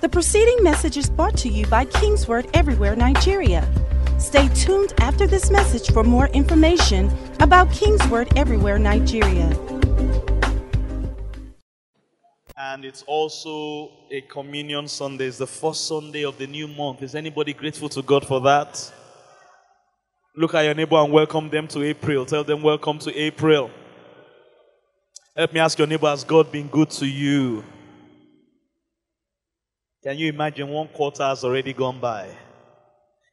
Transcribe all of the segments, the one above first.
The preceding message is brought to you by Kingsword Everywhere Nigeria. Stay tuned after this message for more information about Kingsword Everywhere Nigeria. And it's also a communion Sunday. It's the first Sunday of the new month. Is anybody grateful to God for that? Look at your neighbor and welcome them to April. Tell them, Welcome to April. Help me ask your neighbor, Has God been good to you? Can you imagine one quarter has already gone by?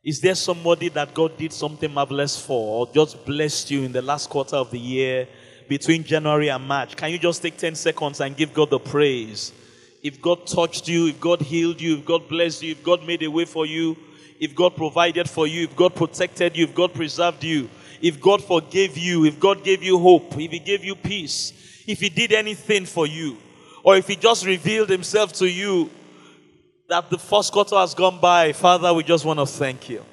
Is there somebody that God did something marvelous for or just blessed you in the last quarter of the year between January and March? Can you just take 10 seconds and give God the praise? If God touched you, if God healed you, if God blessed you, if God made a way for you, if God provided for you, if God protected you, if God preserved you, if God forgave you, if God gave you hope, if He gave you peace, if He did anything for you, or if He just revealed Himself to you that the first quarter has gone by, Father, we just want to thank you.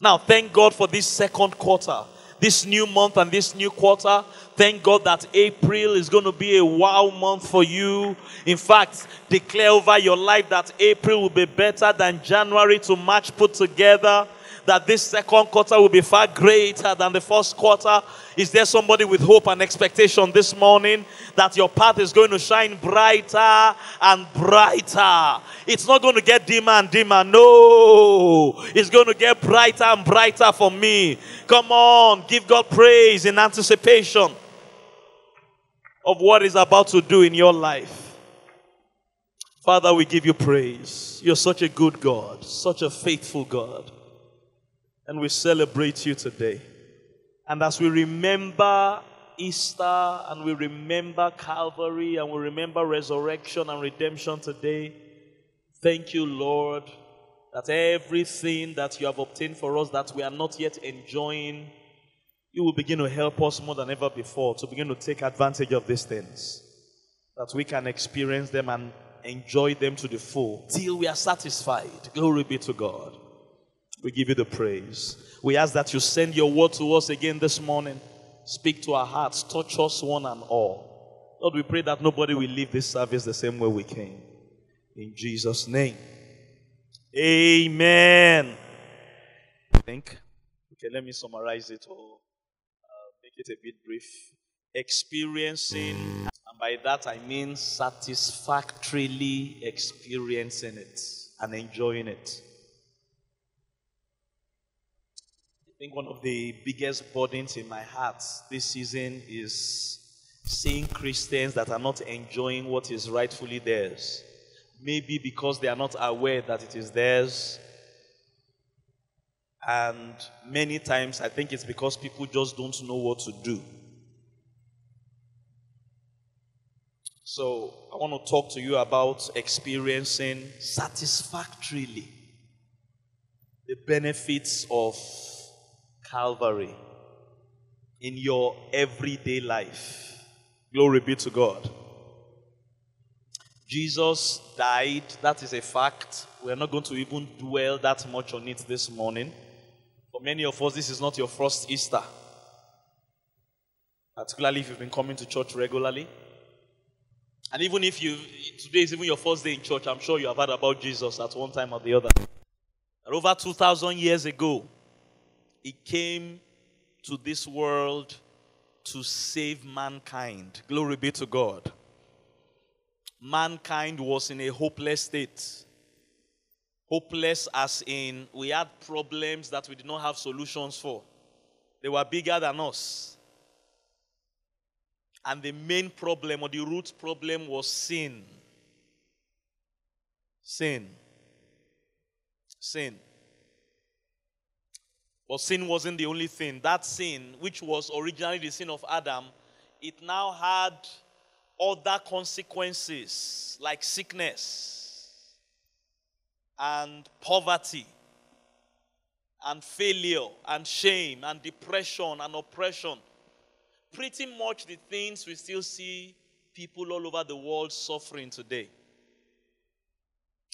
Now, thank God for this second quarter, this new month, and this new quarter. Thank God that April is going to be a wow month for you. In fact, declare over your life that April will be better than January to March put together that this second quarter will be far greater than the first quarter? Is there somebody with hope and expectation this morning that your path is going to shine brighter and brighter? It's not going to get dimmer and dimmer. No, it's going to get brighter and brighter for me. Come on, give God praise in anticipation of what is about to do in your life. Father, we give you praise. You're such a good God, such a faithful God and we celebrate you today. And as we remember Easter and we remember Calvary and we remember resurrection and redemption today, thank you, Lord, that everything that you have obtained for us that we are not yet enjoying, you will begin to help us more than ever before to begin to take advantage of these things. That we can experience them and enjoy them to the full till we are satisfied. Glory be to God. We give you the praise. We ask that you send your word to us again this morning. Speak to our hearts. Touch us one and all. Lord, we pray that nobody will leave this service the same way we came. In Jesus' name. Amen. I think. Okay, let me summarize it or make it a bit brief. Experiencing, and by that I mean satisfactorily experiencing it and enjoying it. Think one of the biggest burdens in my heart this season is seeing Christians that are not enjoying what is rightfully theirs. Maybe because they are not aware that it is theirs. And many times I think it's because people just don't know what to do. So I want to talk to you about experiencing satisfactorily the benefits of Calvary in your everyday life. Glory be to God. Jesus died, that is a fact. We're not going to even dwell that much on it this morning. For many of us, this is not your first Easter. Particularly if you've been coming to church regularly. And even if you, today is even your first day in church, I'm sure you have heard about Jesus at one time or the other. And over 2,000 years ago, he came to this world to save mankind. Glory be to God. Mankind was in a hopeless state. Hopeless, as in, we had problems that we did not have solutions for. They were bigger than us. And the main problem, or the root problem, was sin. Sin. Sin. But sin wasn't the only thing. That sin, which was originally the sin of Adam, it now had other consequences like sickness and poverty and failure and shame and depression and oppression. Pretty much the things we still see people all over the world suffering today.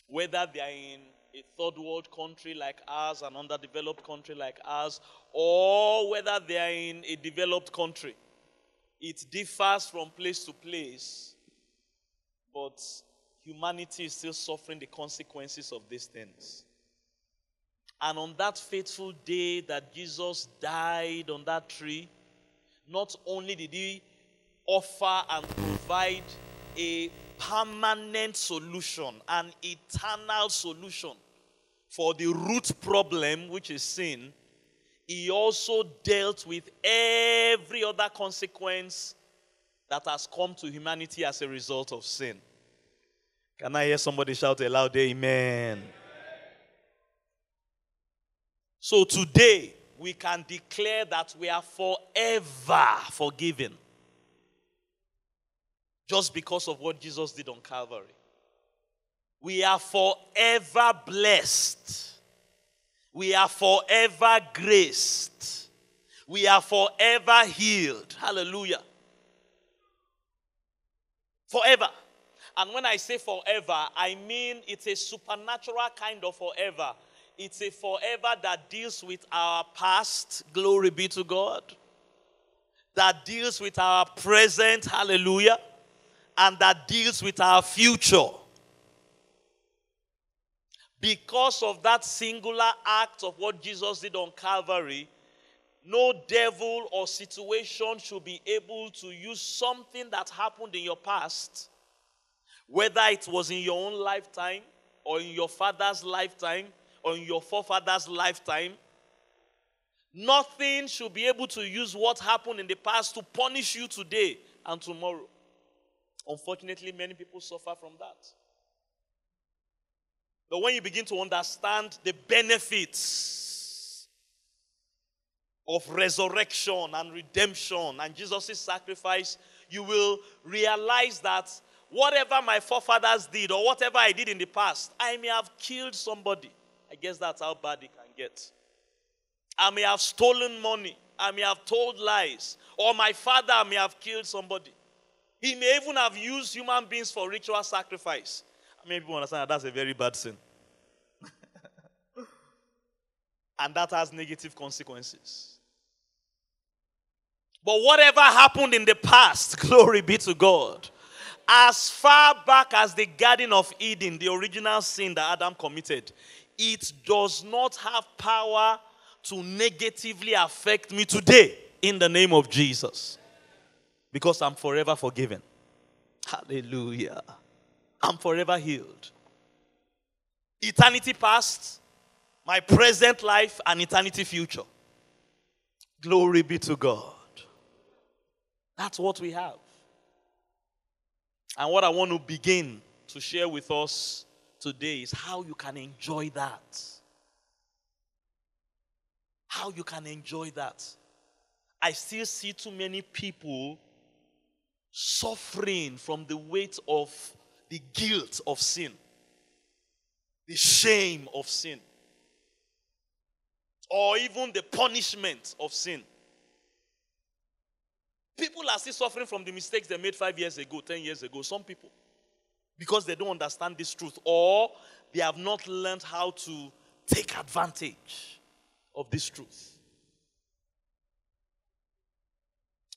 Whether they are in a third world country like ours, an underdeveloped country like ours, or whether they are in a developed country. It differs from place to place, but humanity is still suffering the consequences of these things. And on that fateful day that Jesus died on that tree, not only did he offer and provide a permanent solution, an eternal solution for the root problem, which is sin, he also dealt with every other consequence that has come to humanity as a result of sin. Can I hear somebody shout a loud amen? So today, we can declare that we are forever forgiven just because of what Jesus did on Calvary. We are forever blessed. We are forever graced. We are forever healed. Hallelujah. Forever. And when I say forever, I mean it's a supernatural kind of forever. It's a forever that deals with our past. Glory be to God. That deals with our present. Hallelujah. And that deals with our future. Because of that singular act of what Jesus did on Calvary, no devil or situation should be able to use something that happened in your past, whether it was in your own lifetime or in your father's lifetime or in your forefathers' lifetime. Nothing should be able to use what happened in the past to punish you today and tomorrow. Unfortunately, many people suffer from that. But when you begin to understand the benefits of resurrection and redemption and Jesus' sacrifice, you will realize that whatever my forefathers did or whatever I did in the past, I may have killed somebody. I guess that's how bad it can get. I may have stolen money. I may have told lies. Or my father may have killed somebody. He may even have used human beings for ritual sacrifice. I mean, people understand that that's a very bad sin. and that has negative consequences. But whatever happened in the past, glory be to God. As far back as the Garden of Eden, the original sin that Adam committed, it does not have power to negatively affect me today in the name of Jesus. Because I'm forever forgiven. Hallelujah. I'm forever healed. Eternity past, my present life, and eternity future. Glory be to God. That's what we have. And what I want to begin to share with us today is how you can enjoy that. How you can enjoy that. I still see too many people suffering from the weight of the guilt of sin, the shame of sin, or even the punishment of sin. People are still suffering from the mistakes they made five years ago, ten years ago. Some people because they don't understand this truth or they have not learned how to take advantage of this truth.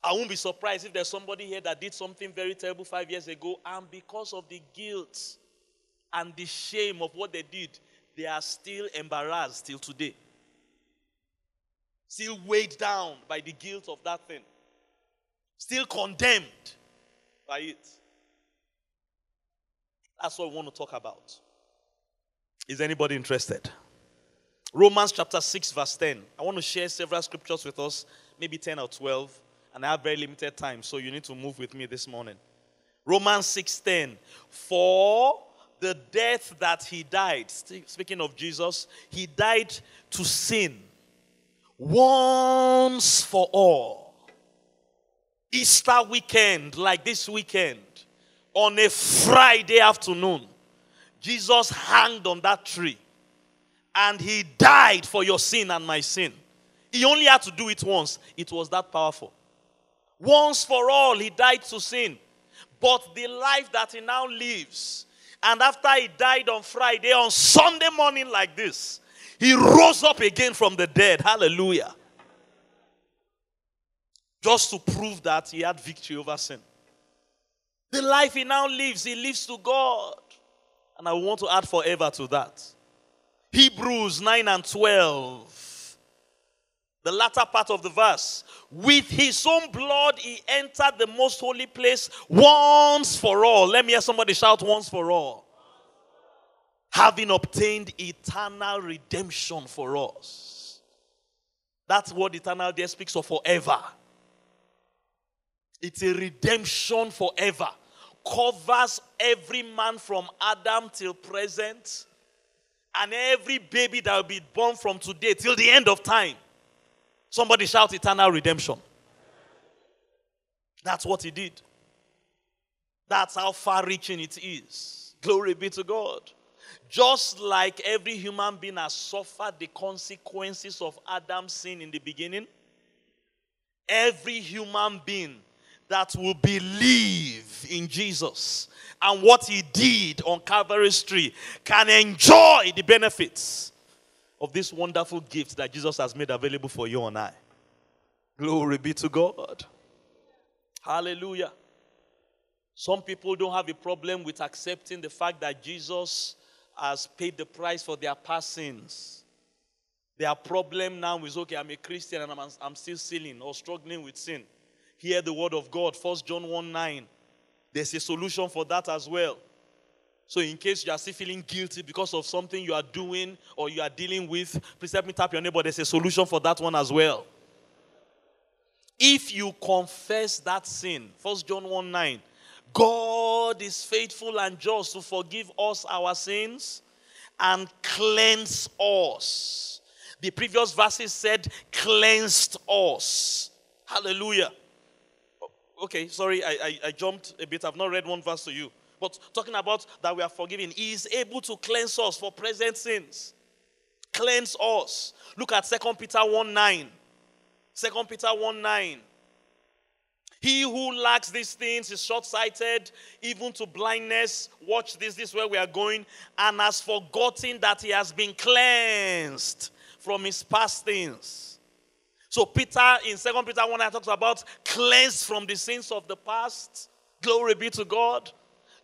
I won't be surprised if there's somebody here that did something very terrible five years ago, and because of the guilt and the shame of what they did, they are still embarrassed till today. Still weighed down by the guilt of that thing, still condemned by it. That's what we want to talk about. Is anybody interested? Romans chapter 6, verse 10. I want to share several scriptures with us, maybe 10 or 12, and I have very limited time, so you need to move with me this morning. Romans 6:10. For the death that he died, speaking of Jesus, he died to sin once for all. Easter weekend, like this weekend, on a Friday afternoon, Jesus hanged on that tree and he died for your sin and my sin. He only had to do it once. It was that powerful. Once for all, he died to sin. But the life that he now lives, and after he died on Friday, on Sunday morning like this, he rose up again from the dead. Hallelujah. Just to prove that he had victory over sin. The life he now lives, he lives to God. And I want to add forever to that. Hebrews 9 and 12. The latter part of the verse. With his own blood, he entered the most holy place once for all. Let me hear somebody shout, once for all. Having obtained eternal redemption for us. That's what eternal there speaks of forever. It's a redemption forever. Covers every man from Adam till present, and every baby that will be born from today till the end of time. Somebody shout eternal redemption. That's what he did. That's how far reaching it is. Glory be to God. Just like every human being has suffered the consequences of Adam's sin in the beginning, every human being that will believe in Jesus and what he did on Calvary's tree can enjoy the benefits of this wonderful gift that Jesus has made available for you and I. Glory be to God. Hallelujah. Some people don't have a problem with accepting the fact that Jesus has paid the price for their past sins. Their problem now is okay, I'm a Christian and I'm, I'm still sinning or struggling with sin hear the word of God. First John 1 9. There's a solution for that as well. So, in case you are still feeling guilty because of something you are doing or you are dealing with, please help me tap your neighbor. There's a solution for that one as well. If you confess that sin, First John 1 9, God is faithful and just to forgive us our sins and cleanse us. The previous verses said, cleansed us. Hallelujah okay, sorry, I, I, I jumped a bit. I've not read one verse to you. But talking about that we are forgiven, He is able to cleanse us for present sins. Cleanse us. Look at 2 Peter 1 9. 2 Peter 1 9. He who lacks these things is short sighted, even to blindness. Watch this, this is where we are going. And has forgotten that he has been cleansed from his past things. So Peter in Second Peter 1 talks about cleansed from the sins of the past. Glory be to God.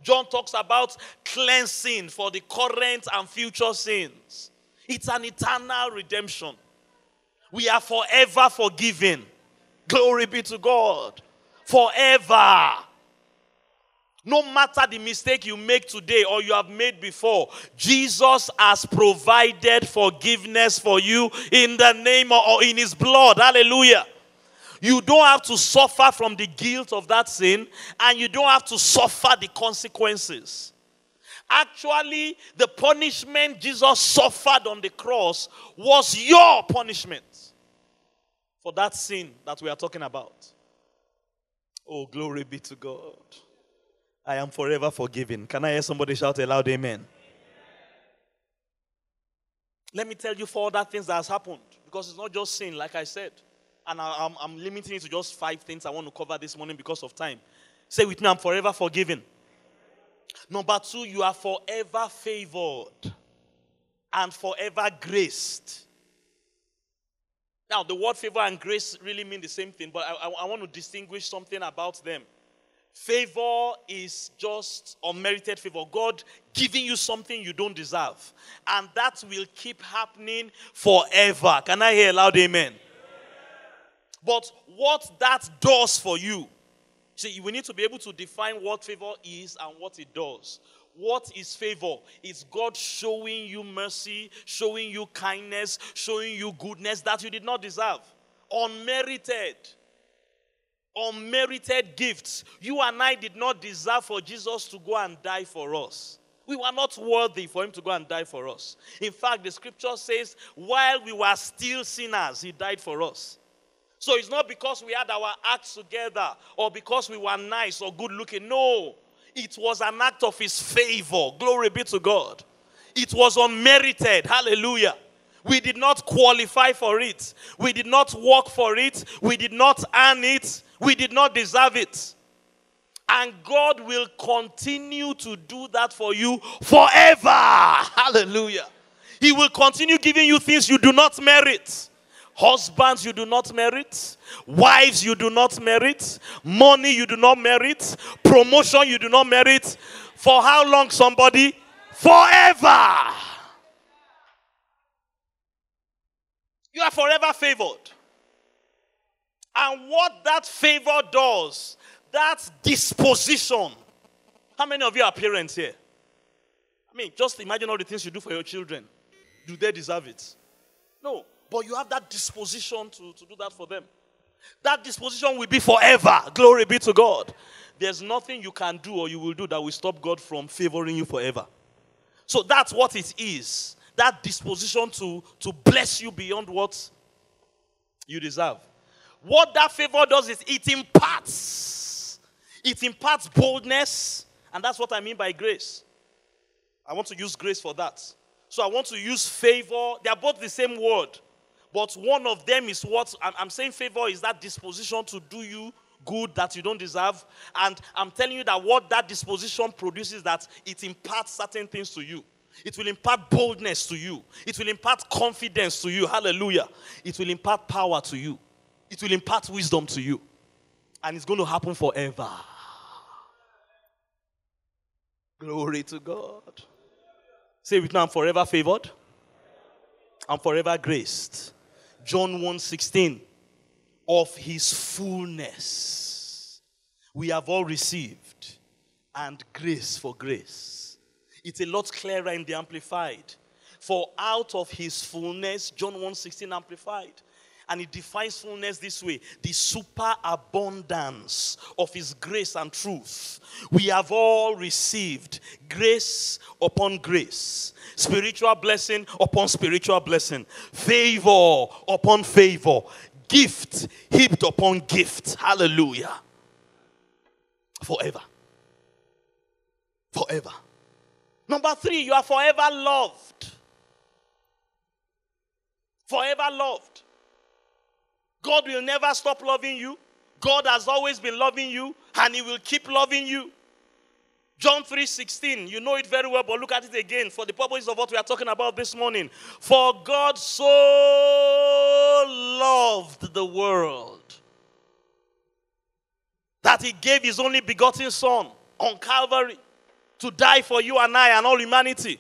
John talks about cleansing for the current and future sins. It's an eternal redemption. We are forever forgiven. Glory be to God. Forever. No matter the mistake you make today or you have made before, Jesus has provided forgiveness for you in the name or in his blood. Hallelujah. You don't have to suffer from the guilt of that sin, and you don't have to suffer the consequences. Actually, the punishment Jesus suffered on the cross was your punishment for that sin that we are talking about. Oh, glory be to God. I am forever forgiven. Can I hear somebody shout aloud, amen? Let me tell you four other things that has happened because it's not just sin, like I said. And I, am I'm limiting it to just five things I want to cover this morning because of time. Say with me, I'm forever forgiven. Number two, you are forever favored and forever graced. Now, the word favor and grace really mean the same thing, but I, I, I want to distinguish something about them. Favor is just unmerited favor. God giving you something you don't deserve. And that will keep happening forever. Can I hear a loud amen? But what that does for you, see, we need to be able to define what favor is and what it does. What is favor? It's God showing you mercy, showing you kindness, showing you goodness that you did not deserve. Unmerited unmerited gifts. You and I did not deserve for Jesus to go and die for us. We were not worthy for him to go and die for us. In fact, the scripture says, while we were still sinners, he died for us. So it's not because we had our acts together or because we were nice or good looking. No, it was an act of his favor. Glory be to God. It was unmerited. Hallelujah. We did not qualify for it. We did not work for it. We did not earn it. We did not deserve it. And God will continue to do that for you forever. Hallelujah. He will continue giving you things you do not merit. Husbands, you do not merit. Wives, you do not merit. Money, you do not merit. Promotion, you do not merit. For how long, somebody? forever. You are forever favored. And what that favor does, that disposition. How many of you are parents here? I mean, just imagine all the things you do for your children. Do they deserve it? No. But you have that disposition to, to do that for them. That disposition will be forever. Glory be to God. There's nothing you can do or you will do that will stop God from favoring you forever. So that's what it is. That disposition to, to bless you beyond what you deserve. What that favor does is it imparts. It imparts boldness. And that's what I mean by grace. I want to use grace for that. So I want to use favor. They are both the same word. But one of them is what I'm saying favor is that disposition to do you good that you don't deserve. And I'm telling you that what that disposition produces, that it imparts certain things to you. It will impart boldness to you. It will impart confidence to you. Hallelujah. It will impart power to you. It will impart wisdom to you. And it's going to happen forever. Glory to God. Say with now, I'm forever favored. I'm forever graced. John 1 16. Of his fullness we have all received, and grace for grace. It's a lot clearer in the Amplified. For out of his fullness, John 1 16 Amplified, and he defines fullness this way the superabundance of his grace and truth. We have all received grace upon grace, spiritual blessing upon spiritual blessing, favor upon favor, gift heaped upon gift. Hallelujah. Forever. Forever. Number three, you are forever loved. Forever loved. God will never stop loving you. God has always been loving you and he will keep loving you. John 3:16, you know it very well, but look at it again for the purpose of what we are talking about this morning. For God so loved the world that he gave his only begotten son on Calvary to die for you and I and all humanity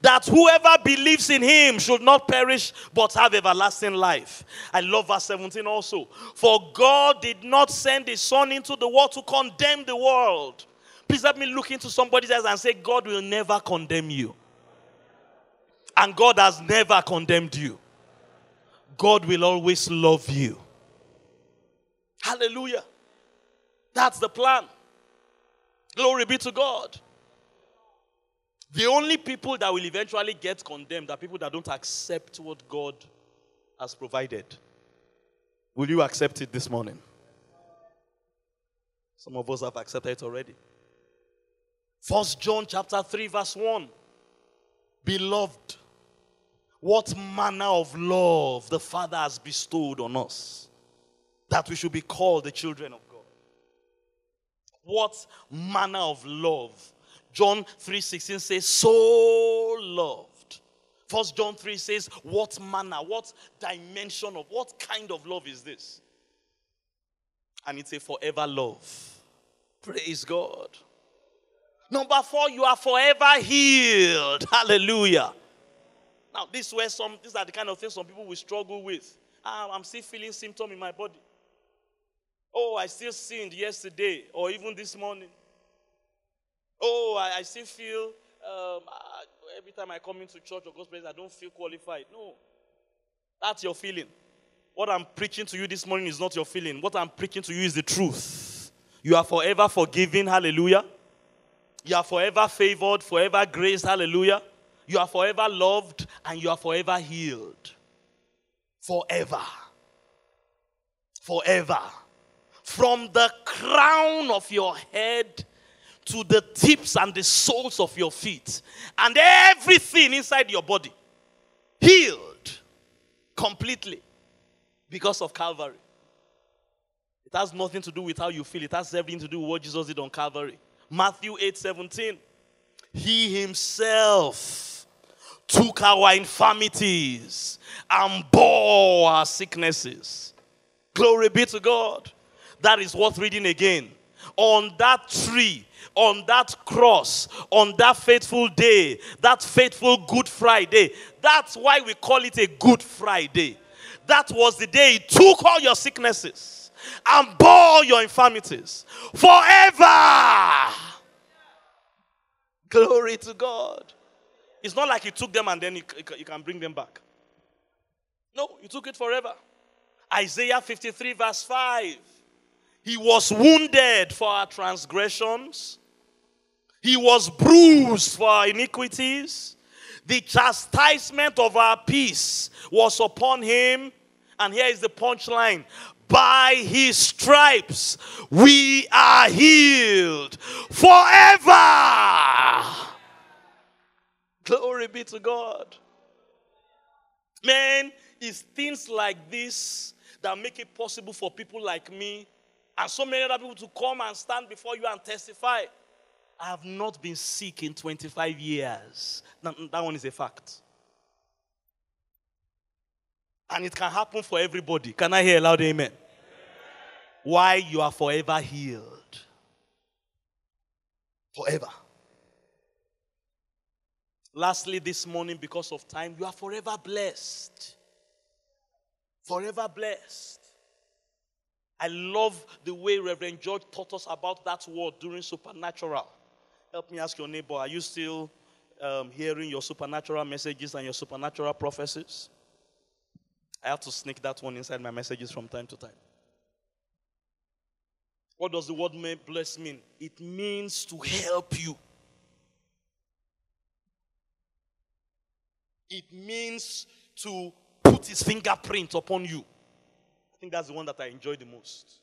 that whoever believes in him should not perish but have everlasting life. I love verse 17 also. For God did not send his son into the world to condemn the world. Please let me look into somebody's eyes and say, God will never condemn you. And God has never condemned you. God will always love you. Hallelujah. That's the plan. Glory be to God. The only people that will eventually get condemned are people that don't accept what God has provided. Will you accept it this morning? Some of us have accepted it already. First John chapter 3 verse 1. Beloved, what manner of love the Father has bestowed on us that we should be called the children of God. What manner of love John 3:16 says, so loved. First John 3 says, what manner, what dimension of, what kind of love is this? And it's a forever love. Praise God. Number four, you are forever healed. Hallelujah. Now, this where some these are the kind of things some people will struggle with. Ah, I'm still feeling symptom in my body. Oh, I still sinned yesterday or even this morning. Oh, I, I still feel um, I, every time I come into church or presence, I don't feel qualified. No, that's your feeling. What I'm preaching to you this morning is not your feeling. What I'm preaching to you is the truth. You are forever forgiven. Hallelujah. You are forever favored, forever graced. Hallelujah. You are forever loved and you are forever healed. Forever. Forever. From the crown of your head to the tips and the soles of your feet and everything inside your body healed completely because of Calvary. It has nothing to do with how you feel, it has everything to do with what Jesus did on Calvary. Matthew 8 17. He himself took our infirmities and bore our sicknesses. Glory be to God. That is worth reading again. On that tree, on that cross, on that faithful day, that faithful Good Friday. That's why we call it a Good Friday. That was the day He took all your sicknesses and bore your infirmities forever. Glory to God. It's not like He took them and then He, he can bring them back. No, He took it forever. Isaiah 53, verse 5. He was wounded for our transgressions, He was bruised for our iniquities. The chastisement of our peace was upon Him. And here is the punchline by his stripes we are healed forever. Glory be to God. Man, it's things like this that make it possible for people like me and so many other people to come and stand before you and testify. I have not been sick in 25 years. That, that one is a fact. And it can happen for everybody. Can I hear a loud amen? Why you are forever healed. Forever. Lastly, this morning, because of time, you are forever blessed. Forever blessed. I love the way Reverend George taught us about that word during supernatural. Help me ask your neighbor, are you still um, hearing your supernatural messages and your supernatural prophecies? I have to sneak that one inside my messages from time to time. What does the word bless mean? It means to help you. It means to put his fingerprint upon you. I think that's the one that I enjoy the most.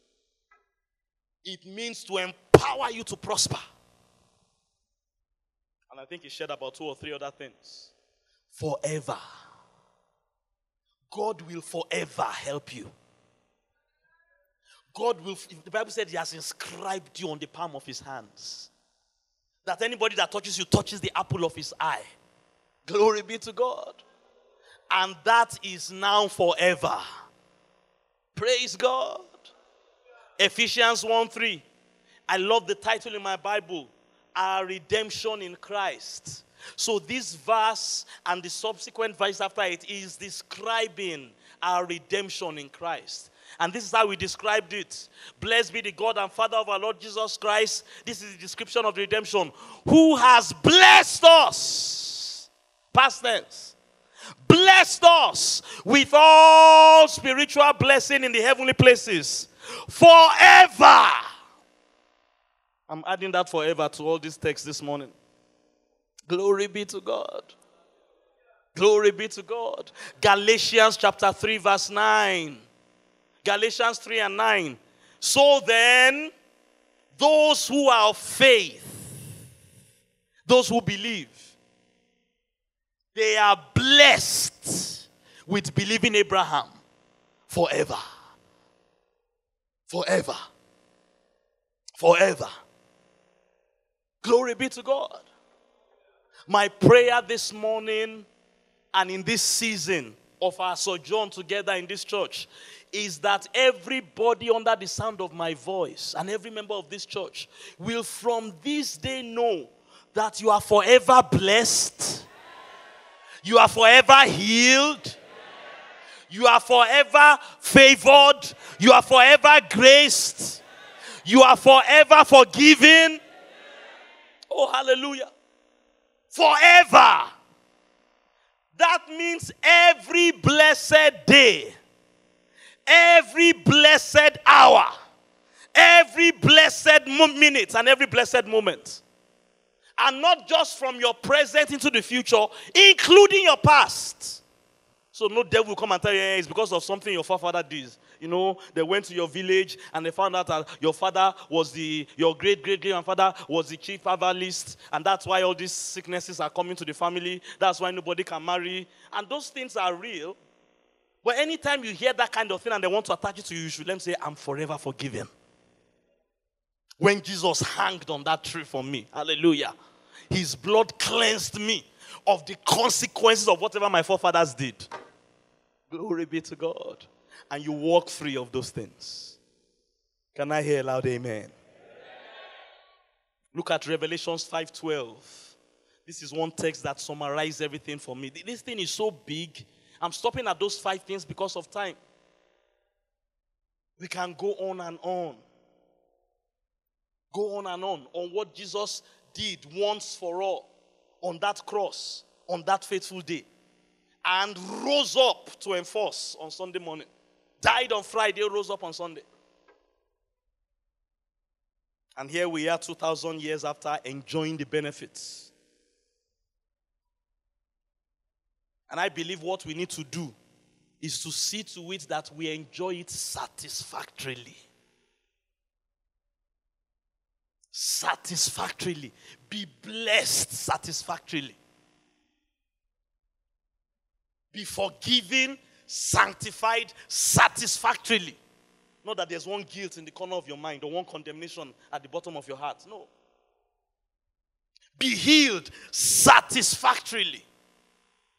It means to empower you to prosper. And I think he shared about two or three other things. Forever. God will forever help you. God will, the Bible said He has inscribed you on the palm of His hands. That anybody that touches you touches the apple of His eye. Glory be to God. And that is now forever. Praise God. Ephesians 1 3. I love the title in my Bible Our redemption in Christ. So, this verse and the subsequent verse after it is describing our redemption in Christ. And this is how we described it. Blessed be the God and Father of our Lord Jesus Christ. This is the description of redemption. Who has blessed us. Past tense. Blessed us with all spiritual blessing in the heavenly places. Forever. I'm adding that forever to all these texts this morning. Glory be to God. Glory be to God. Galatians chapter 3, verse 9. Galatians 3 and 9. So then, those who are of faith, those who believe, they are blessed with believing Abraham forever. Forever. Forever. Glory be to God. My prayer this morning and in this season of our sojourn together in this church is that everybody under the sound of my voice and every member of this church will from this day know that you are forever blessed, you are forever healed, you are forever favored, you are forever graced, you are forever forgiven. Oh, hallelujah forever. That means every blessed day, every blessed hour, every blessed minute, and every blessed moment. And not just from your present into the future, including your past. So no devil will come and tell you hey, it's because of something your forefather did. You know, they went to your village and they found out that your father was the, your great great grandfather was the chief herbalist, and that's why all these sicknesses are coming to the family. That's why nobody can marry. And those things are real. But anytime you hear that kind of thing and they want to attach it to you, you should let them say, I'm forever forgiven. When Jesus hanged on that tree for me, hallelujah, his blood cleansed me of the consequences of whatever my forefathers did. Glory be to God. And you walk free of those things. Can I hear loud amen? Look at Revelations 5:12. This is one text that summarizes everything for me. This thing is so big. I'm stopping at those five things because of time. We can go on and on. Go on and on on what Jesus did once for all on that cross on that fateful day and rose up to enforce on Sunday morning. Died on Friday, rose up on Sunday. And here we are 2,000 years after enjoying the benefits. And I believe what we need to do is to see to it that we enjoy it satisfactorily. Satisfactorily. Be blessed satisfactorily. Be forgiven, sanctified satisfactorily. Not that there's one guilt in the corner of your mind or one condemnation at the bottom of your heart. No. Be healed satisfactorily.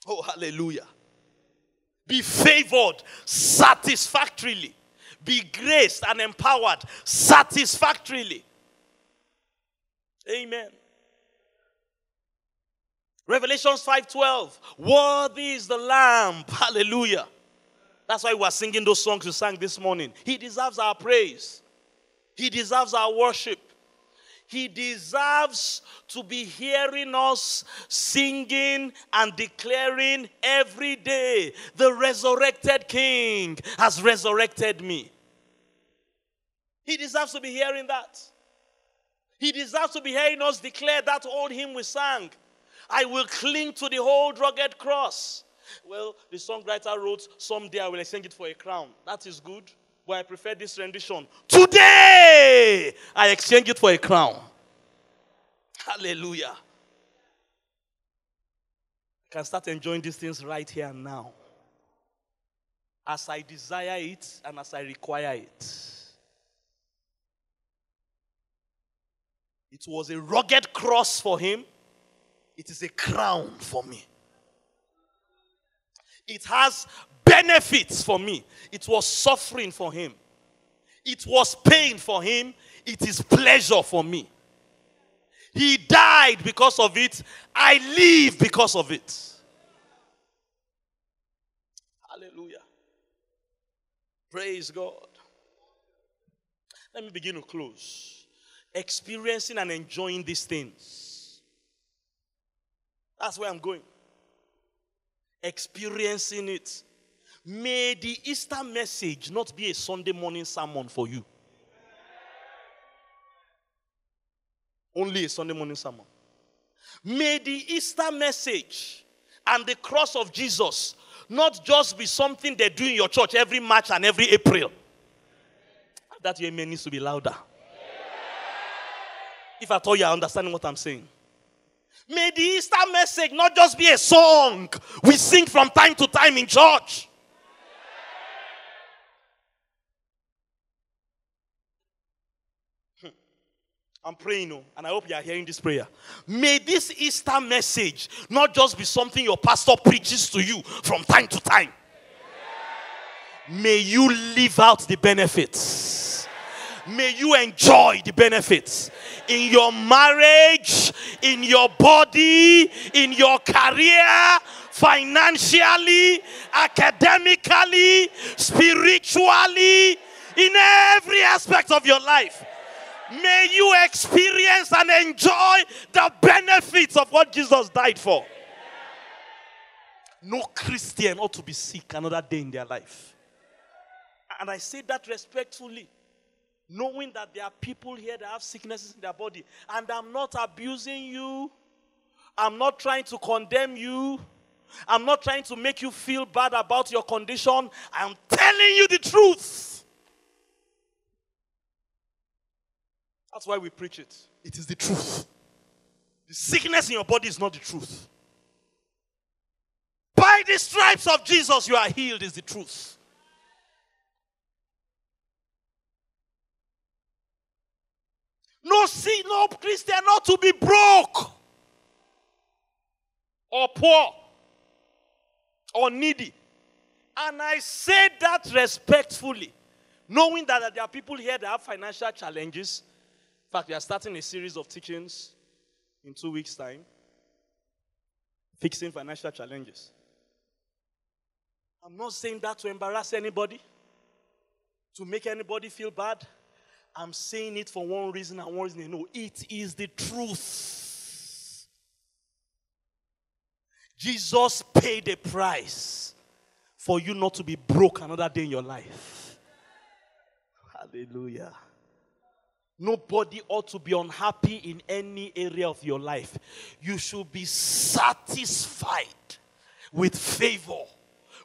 Oh, hallelujah. Be favored satisfactorily. Be graced and empowered satisfactorily. Amen. Revelations 5:12. Worthy is the Lamb. Hallelujah. That's why we're singing those songs we sang this morning. He deserves our praise. He deserves our worship. He deserves to be hearing us singing and declaring every day, The resurrected King has resurrected me. He deserves to be hearing that. He deserves to be hearing us declare that old hymn we sang. I will cling to the whole rugged cross. Well, the songwriter wrote, Someday I will exchange it for a crown. That is good, but I prefer this rendition. Today I exchange it for a crown. Hallelujah. I can start enjoying these things right here and now. As I desire it and as I require it. It was a rugged cross for him, it is a crown for me. It has benefits for me. It was suffering for him. It was pain for him. It is pleasure for me. He died because of it. I live because of it. Hallelujah. Praise God. Let me begin to close. Experiencing and enjoying these things. That's where I'm going experiencing it. May the Easter message not be a Sunday morning sermon for you. Only a Sunday morning sermon. May the Easter message and the cross of Jesus not just be something they do in your church every March and every April. That amen needs to be louder. If I thought you are understanding what I'm saying. May the Easter message not just be a song we sing from time to time in church. Hmm. I'm praying, oh, and I hope you are hearing this prayer. May this Easter message not just be something your pastor preaches to you from time to time. May you live out the benefits. May you enjoy the benefits in your marriage, in your body, in your career, financially, academically, spiritually, in every aspect of your life. May you experience and enjoy the benefits of what Jesus died for. No Christian ought to be sick another day in their life. And I say that respectfully knowing that there are people here that have sicknesses in their body. And I'm not abusing you, I'm not trying to condemn you. I'm not trying to make you feel bad about your condition. I'm telling you the truth. That's why we preach it. It is the truth. The sickness in your body is not the truth. By the stripes of Jesus, you are healed, is the truth. No see, no Christian not to be broke or poor or needy. And I say that respectfully, knowing that there are people here that have financial challenges. In fact, we are starting a series of teachings in two weeks' time fixing financial challenges. I'm not saying that to embarrass anybody, to make anybody feel bad. I'm saying it for one reason and one reason. No, it is the truth. Jesus paid a price for you not to be broke another day in your life. Hallelujah. Nobody ought to be unhappy in any area of your life. You should be satisfied with favor,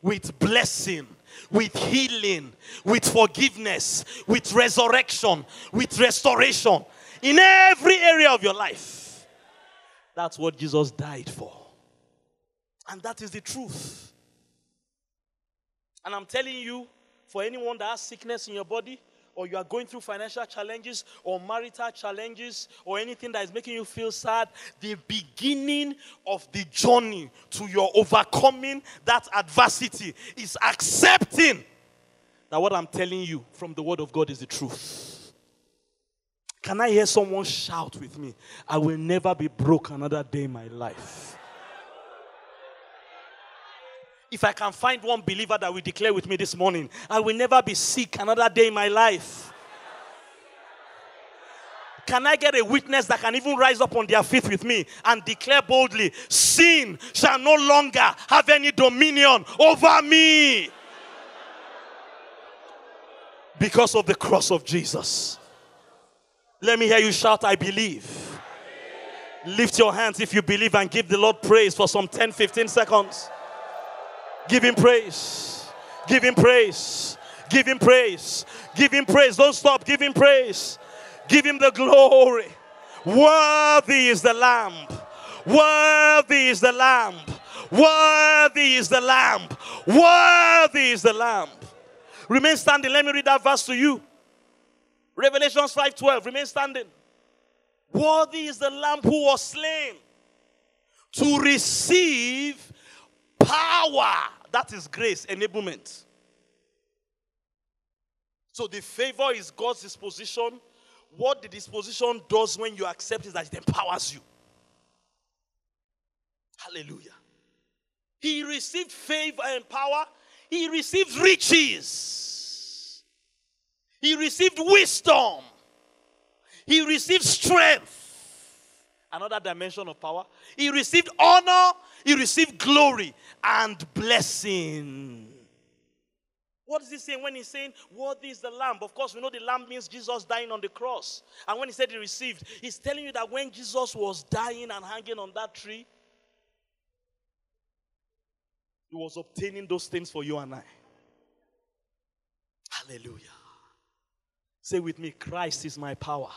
with blessing, with healing, with forgiveness, with resurrection, with restoration in every area of your life. That's what Jesus died for. And that is the truth. And I'm telling you, for anyone that has sickness in your body, or you are going through financial challenges or marital challenges or anything that is making you feel sad, the beginning of the journey to your overcoming that adversity is accepting that what I'm telling you from the Word of God is the truth. Can I hear someone shout with me? I will never be broke another day in my life. If I can find one believer that will declare with me this morning, I will never be sick another day in my life. Can I get a witness that can even rise up on their feet with me and declare boldly, Sin shall no longer have any dominion over me? Because of the cross of Jesus. Let me hear you shout, I believe. Lift your hands if you believe and give the Lord praise for some 10 15 seconds. Give him praise. Give him praise. Give him praise. Give him praise. Don't stop. Give him praise. Give him the glory. Worthy is the Lamb. Worthy is the Lamb. Worthy is the Lamb. Worthy is the Lamb. Remain standing. Let me read that verse to you. Revelations 5:12. Remain standing. Worthy is the Lamb who was slain to receive power. That is grace, enablement. So the favor is God's disposition. What the disposition does when you accept is that it empowers you. Hallelujah. He received favor and power. He received riches. He received wisdom. He received strength. Another dimension of power. He received honor. He received glory and blessing. What is he saying when he's saying, Worthy is the Lamb? Of course, we know the Lamb means Jesus dying on the cross. And when he said he received, he's telling you that when Jesus was dying and hanging on that tree, he was obtaining those things for you and I. Hallelujah. Say with me, Christ is my power.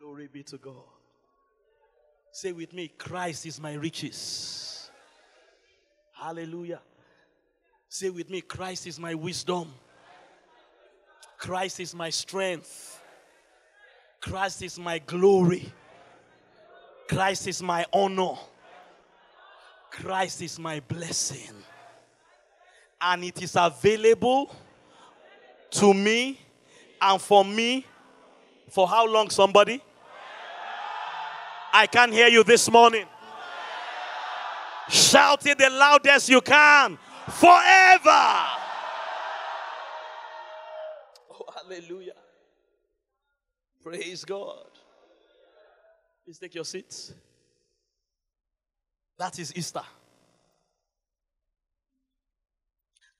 Glory be to God. Say with me, Christ is my riches. Hallelujah. Say with me, Christ is my wisdom. Christ is my strength. Christ is my glory. Christ is my honor. Christ is my blessing. And it is available to me and for me for how long, somebody? I can't hear you this morning. Shout it the loudest you can. Forever. Oh, hallelujah. Praise God. Please take your seats. That is Easter.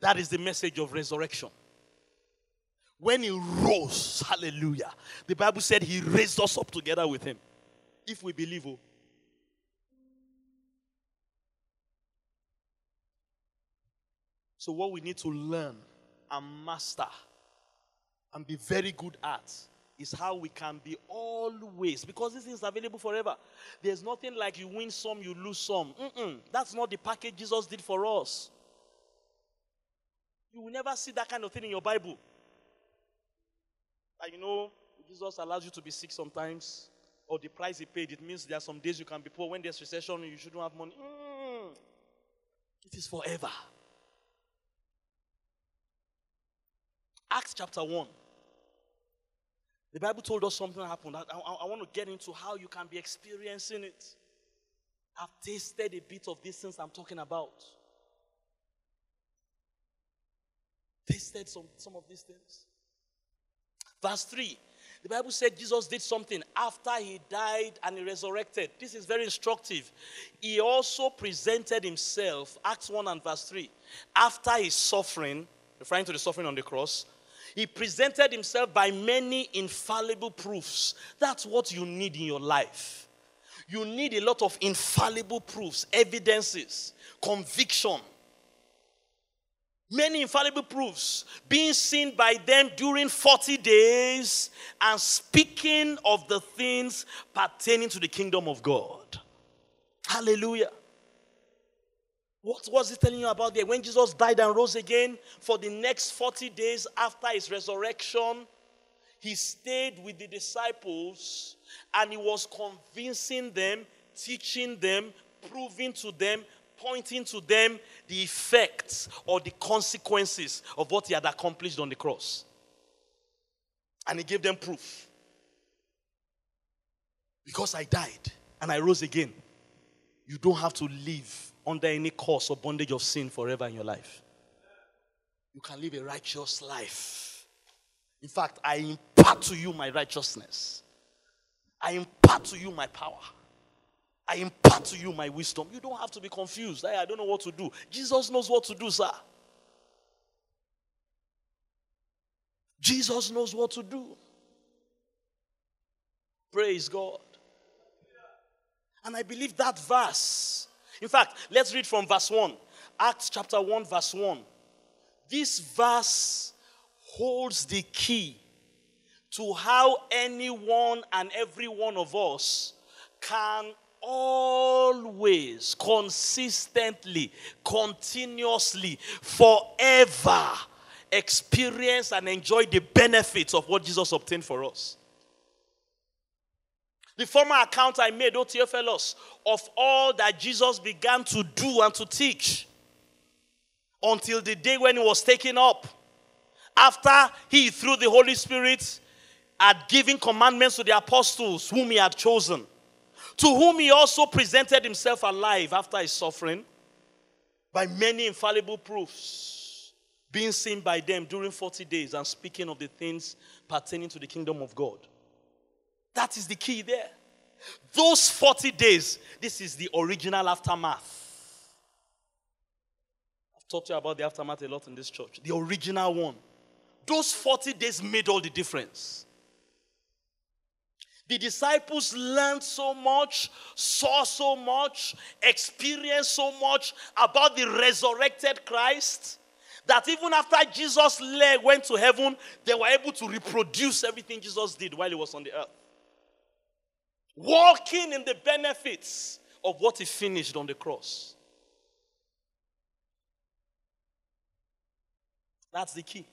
That is the message of resurrection. When he rose, hallelujah, the Bible said he raised us up together with him. If we believe, oh. So, what we need to learn and master and be very good at is how we can be always, because this is available forever. There's nothing like you win some, you lose some. Mm-mm. That's not the package Jesus did for us. You will never see that kind of thing in your Bible. And you know, Jesus allows you to be sick sometimes, or the price he paid, it means there are some days you can be poor. When there's recession, you shouldn't have money. Mm. It is forever. Acts chapter 1. The Bible told us something happened. I, I, I want to get into how you can be experiencing it. I've tasted a bit of these things I'm talking about. Tasted some, some of these things. Verse 3 the Bible said Jesus did something after he died and he resurrected. This is very instructive. He also presented himself, Acts 1 and verse 3, after his suffering, referring to the suffering on the cross, he presented himself by many infallible proofs. That's what you need in your life. You need a lot of infallible proofs, evidences, conviction many infallible proofs being seen by them during 40 days and speaking of the things pertaining to the kingdom of God. Hallelujah. What was he telling you about there? When Jesus died and rose again for the next 40 days after his resurrection, he stayed with the disciples and he was convincing them, teaching them, proving to them pointing to them the effects or the consequences of what he had accomplished on the cross. And he gave them proof. Because I died and I rose again, you don't have to live under any curse or bondage of sin forever in your life. You can live a righteous life. In fact, I impart to you my righteousness. I impart to you my power. I impart to you my wisdom. You don't have to be confused. I, don't know what to do. Jesus knows what to do, sir. Jesus knows what to do. Praise God. And I believe that verse. In fact, let's read from verse 1. Acts chapter 1, verse 1. This verse holds the key to how anyone and every one of us can always, consistently, continuously, forever experience and enjoy the benefits of what Jesus obtained for us. The former account I made, O Theophilus, of all that Jesus began to do and to teach until the day when he was taken up. After he, through the Holy Spirit, had given commandments to the apostles whom he had chosen to whom he also presented himself alive after his suffering by many infallible proofs, being seen by them during 40 days and speaking of the things pertaining to the kingdom of God. That is the key there. Those 40 days, this is the original aftermath. I've talked to you about the aftermath a lot in this church. The original one. Those 40 days made all the difference. The disciples learned so much, saw so much, experienced so much about the resurrected Christ that even after Jesus went to heaven, they were able to reproduce everything Jesus did while he was on the earth. Walking in the benefits of what he finished on the cross. That's the key.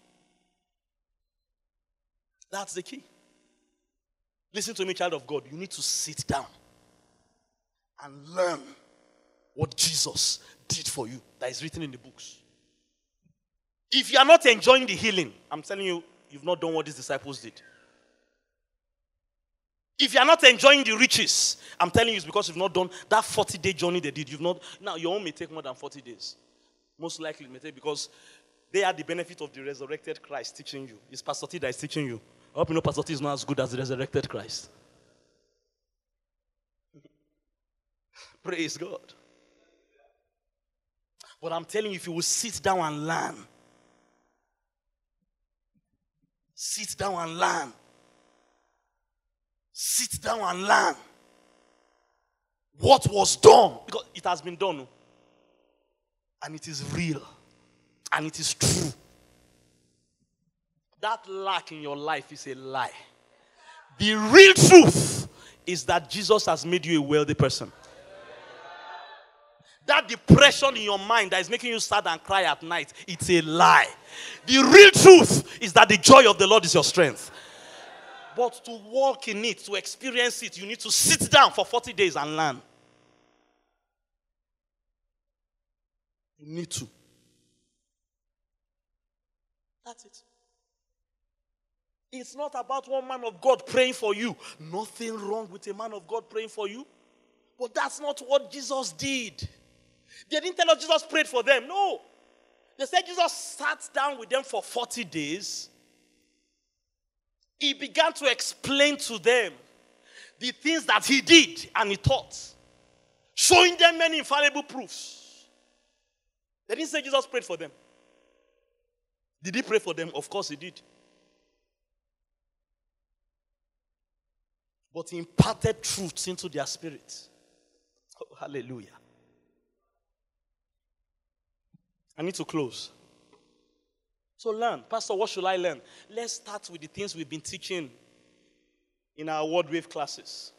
That's the key. Listen to me, child of God. You need to sit down and learn what Jesus did for you that is written in the books. If you are not enjoying the healing, I'm telling you, you've not done what these disciples did. If you are not enjoying the riches, I'm telling you, it's because you've not done that 40 day journey they did. You've not, now your own may take more than 40 days. Most likely, it may take because they are the benefit of the resurrected Christ teaching you. It's Pastor T that is teaching you. I hope you know Pastor T is not as good as the resurrected Christ. Praise God. But I'm telling you, if you will sit down and learn, sit down and learn, sit down and learn what was done, because it has been done, oh. and it is real, and it is true that lack in your life is a lie. The real truth is that Jesus has made you a wealthy person. That depression in your mind that is making you sad and cry at night, it's a lie. The real truth is that the joy of the Lord is your strength. But to walk in it, to experience it, you need to sit down for 40 days and learn. You need to. That's it. It's not about one man of God praying for you. Nothing wrong with a man of God praying for you. But that's not what Jesus did. They didn't tell us Jesus prayed for them. No. They said Jesus sat down with them for 40 days. He began to explain to them the things that he did and he taught, showing them many infallible proofs. They didn't say Jesus prayed for them. Did he pray for them? Of course he did. But he imparted truths into their spirits. Oh, hallelujah. I need to close. So learn. Pastor, what should I learn? Let's start with the things we've been teaching in our word wave classes.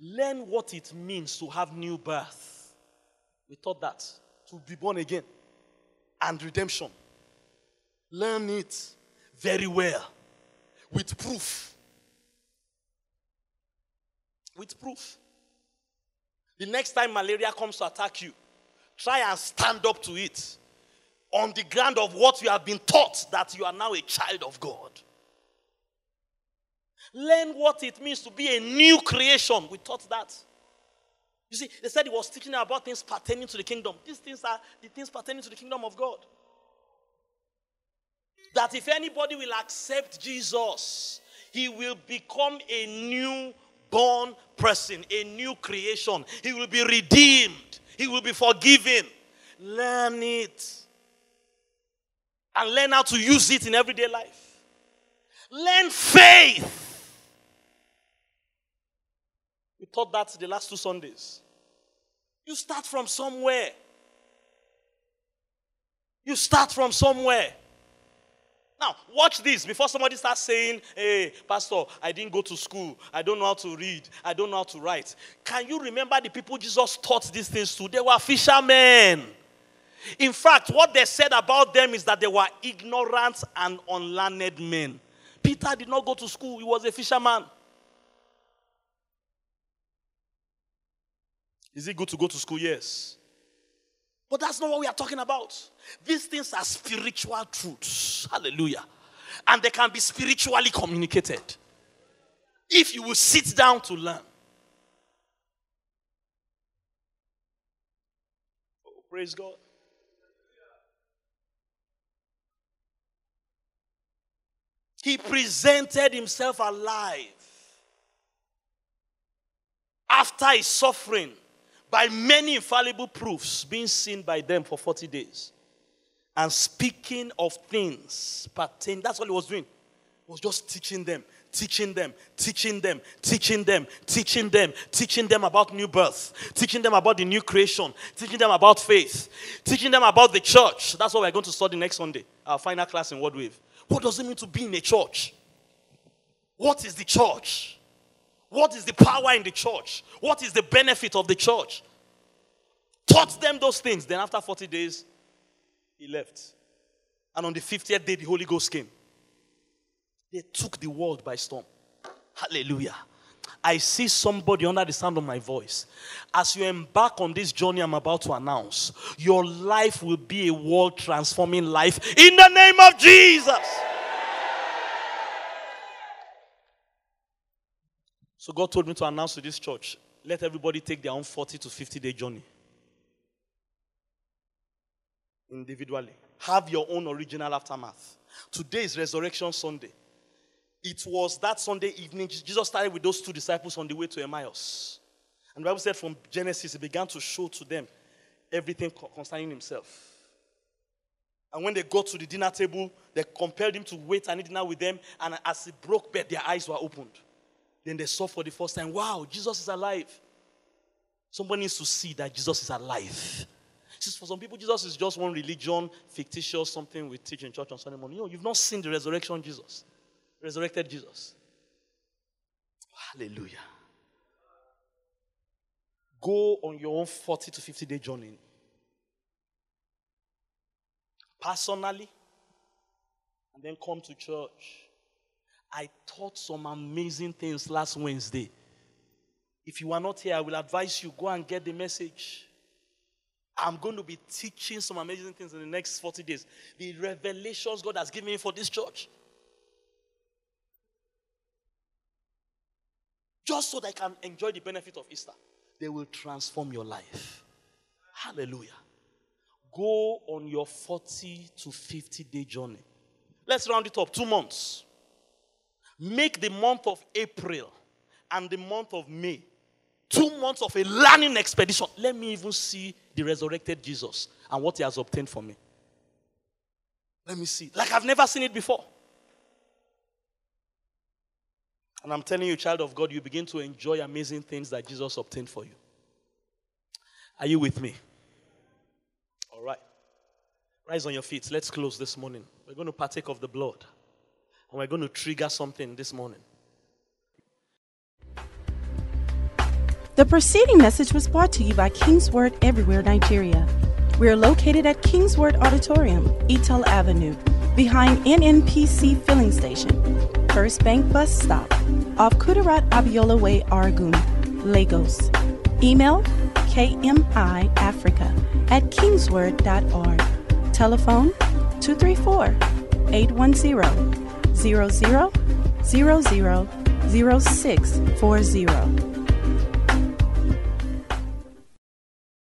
Learn what it means to have new birth. We taught that. To be born again and redemption. Learn it very well with proof. With proof. The next time malaria comes to attack you, try and stand up to it on the ground of what you have been taught that you are now a child of God. Learn what it means to be a new creation. We taught that. You see, they said he was teaching about things pertaining to the kingdom. These things are the things pertaining to the kingdom of God. That if anybody will accept Jesus, he will become a new born person, a new creation. He will be redeemed, he will be forgiven. Learn it and learn how to use it in everyday life. Learn faith. We taught that the last two Sundays. You start from somewhere. You start from somewhere. Now, watch this before somebody starts saying, Hey, Pastor, I didn't go to school. I don't know how to read. I don't know how to write. Can you remember the people Jesus taught these things to? They were fishermen. In fact, what they said about them is that they were ignorant and unlearned men. Peter did not go to school, he was a fisherman. Is it good to go to school? Yes. But that's not what we are talking about. These things are spiritual truths. Hallelujah. And they can be spiritually communicated. If you will sit down to learn. Oh, praise God. He presented himself alive after his suffering by many infallible proofs being seen by them for 40 days and speaking of things pertain that's all he was doing he was just teaching them teaching them teaching them teaching them teaching them teaching them about new birth teaching them about the new creation teaching them about faith teaching them about the church that's what we're going to study next sunday our final class in word wave what does it mean to be in a church? What is the church? What is the power in the church? What is the benefit of the church? Taught them those things. Then, after 40 days, he left. And on the 50th day, the Holy Ghost came. They took the world by storm. Hallelujah. I see somebody under the sound of my voice. As you embark on this journey I'm about to announce, your life will be a world transforming life in the name of Jesus. So God told me to announce to this church let everybody take their own 40 to 50 day journey individually. Have your own original aftermath. Today is Resurrection Sunday. It was that Sunday evening, Jesus started with those two disciples on the way to Emmaus. And the Bible said from Genesis, he began to show to them everything concerning himself. And when they got to the dinner table, they compelled him to wait and eat dinner with them. And as he broke bread, their eyes were opened. Then they saw for the first time, wow, Jesus is alive. Somebody needs to see that Jesus is alive. See, for some people, Jesus is just one religion, fictitious, something we teach in church on Sunday morning. You know, you've not seen the resurrection Jesus resurrected Jesus. Hallelujah. Go on your own 40 to 50 day journey. Personally, and then come to church. I taught some amazing things last Wednesday. If you are not here, I will advise you go and get the message. I'm going to be teaching some amazing things in the next 40 days. The revelations God has given me for this church. just so that I can enjoy the benefit of Easter. They will transform your life. Hallelujah. Go on your 40 to 50 day journey. Let's round it up two months. Make the month of April and the month of May two months of a learning expedition. Let me even see the resurrected Jesus and what he has obtained for me. Let me see. Like I've never seen it before. And I'm telling you, child of God, you begin to enjoy amazing things that Jesus obtained for you. Are you with me? All right. Rise on your feet. Let's close this morning. We're going to partake of the blood. And we're going to trigger something this morning. The preceding message was brought to you by Kingsword Everywhere Nigeria. We are located at Kingsword Auditorium, Etel Avenue, behind NNPC Filling Station, First Bank Bus Stop, off Kudirat Abiola Way, Oregun, Lagos. Email kmiafrica at kingsword.org. Telephone 234 810 00 00 0640.